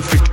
Perfect.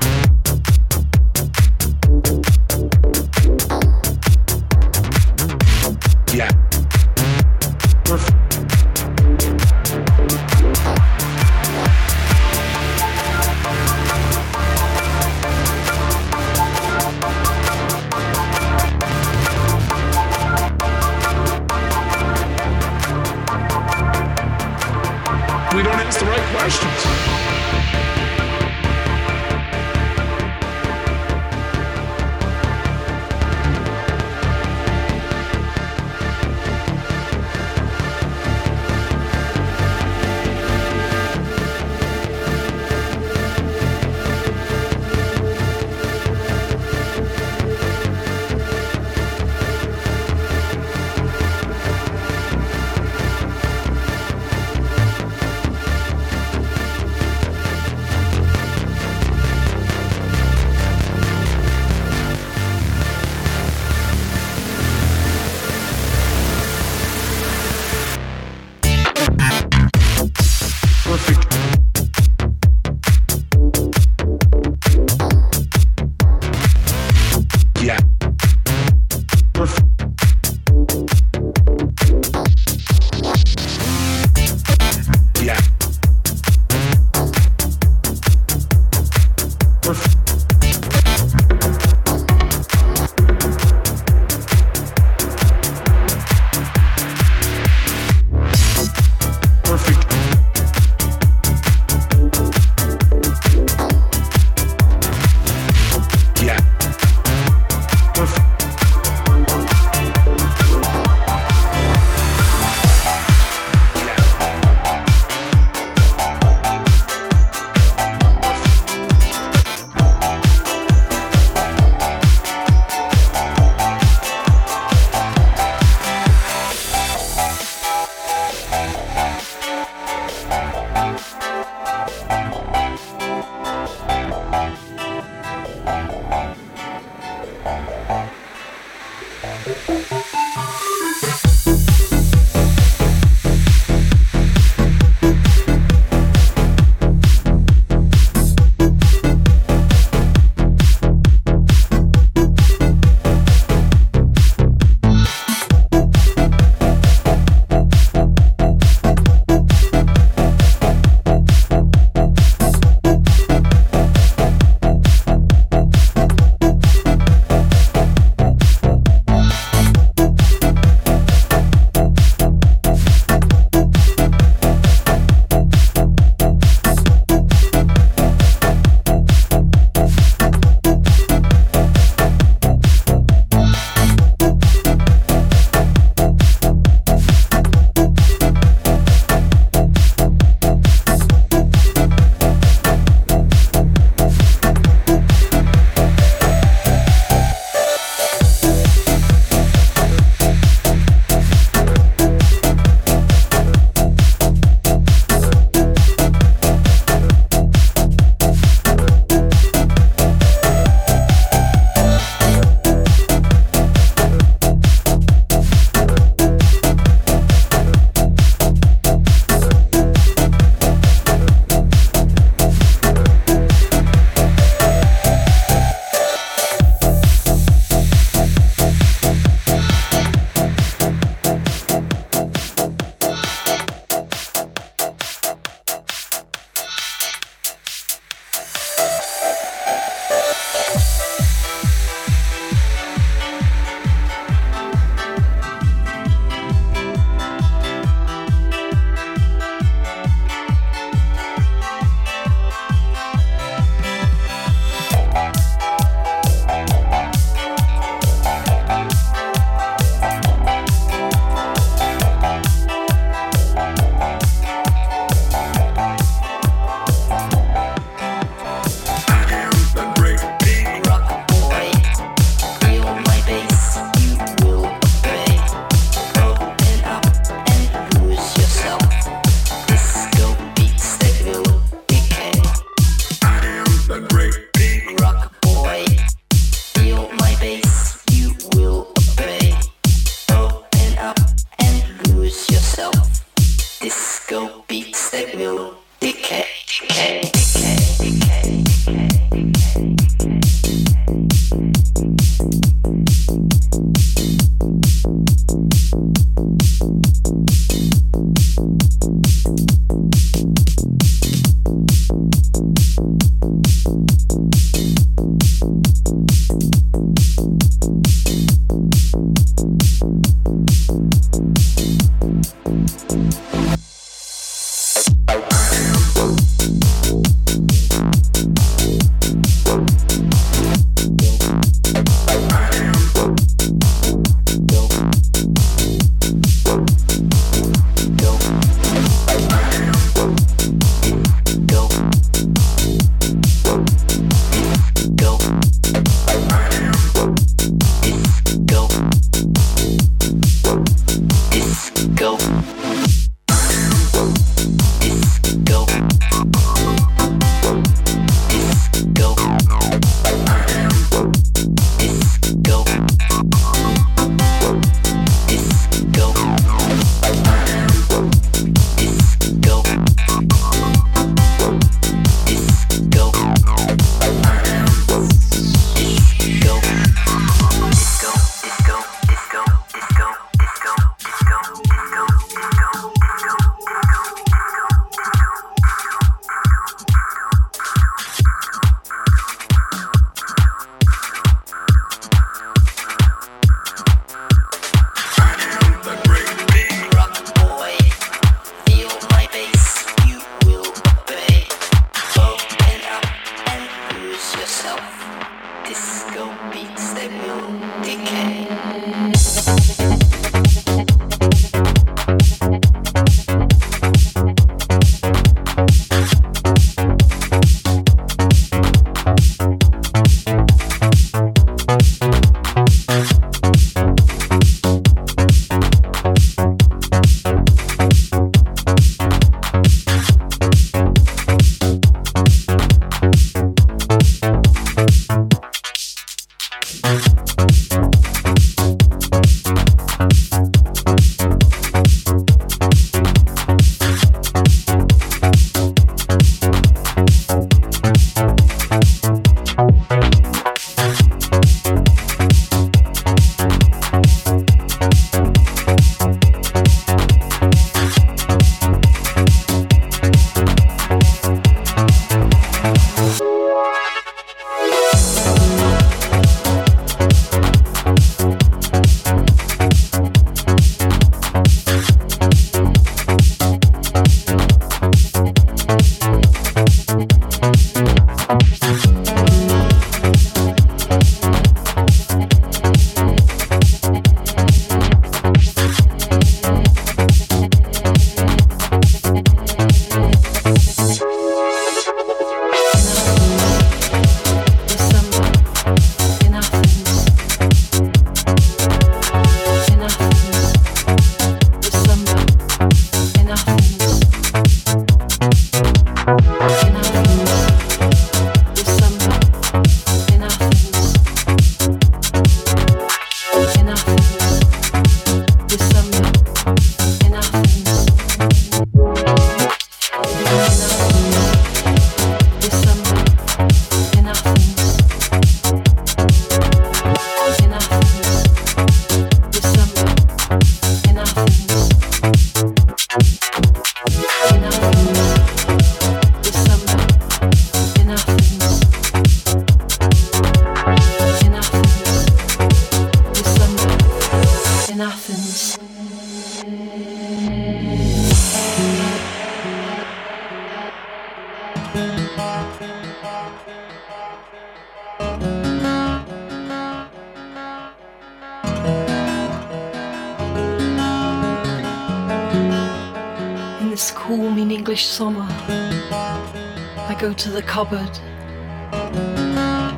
To the cupboard,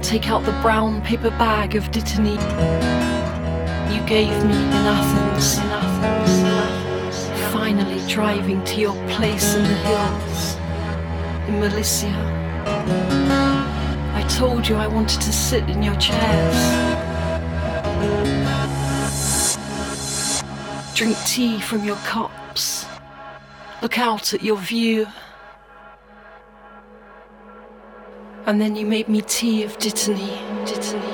take out the brown paper bag of Dittany you gave me in Athens, in Athens, in Athens. Finally driving to your place in the hills, in Milicia. I told you I wanted to sit in your chairs. Drink tea from your cups. Look out at your view. And then you made me tea of Dittany, Dittany.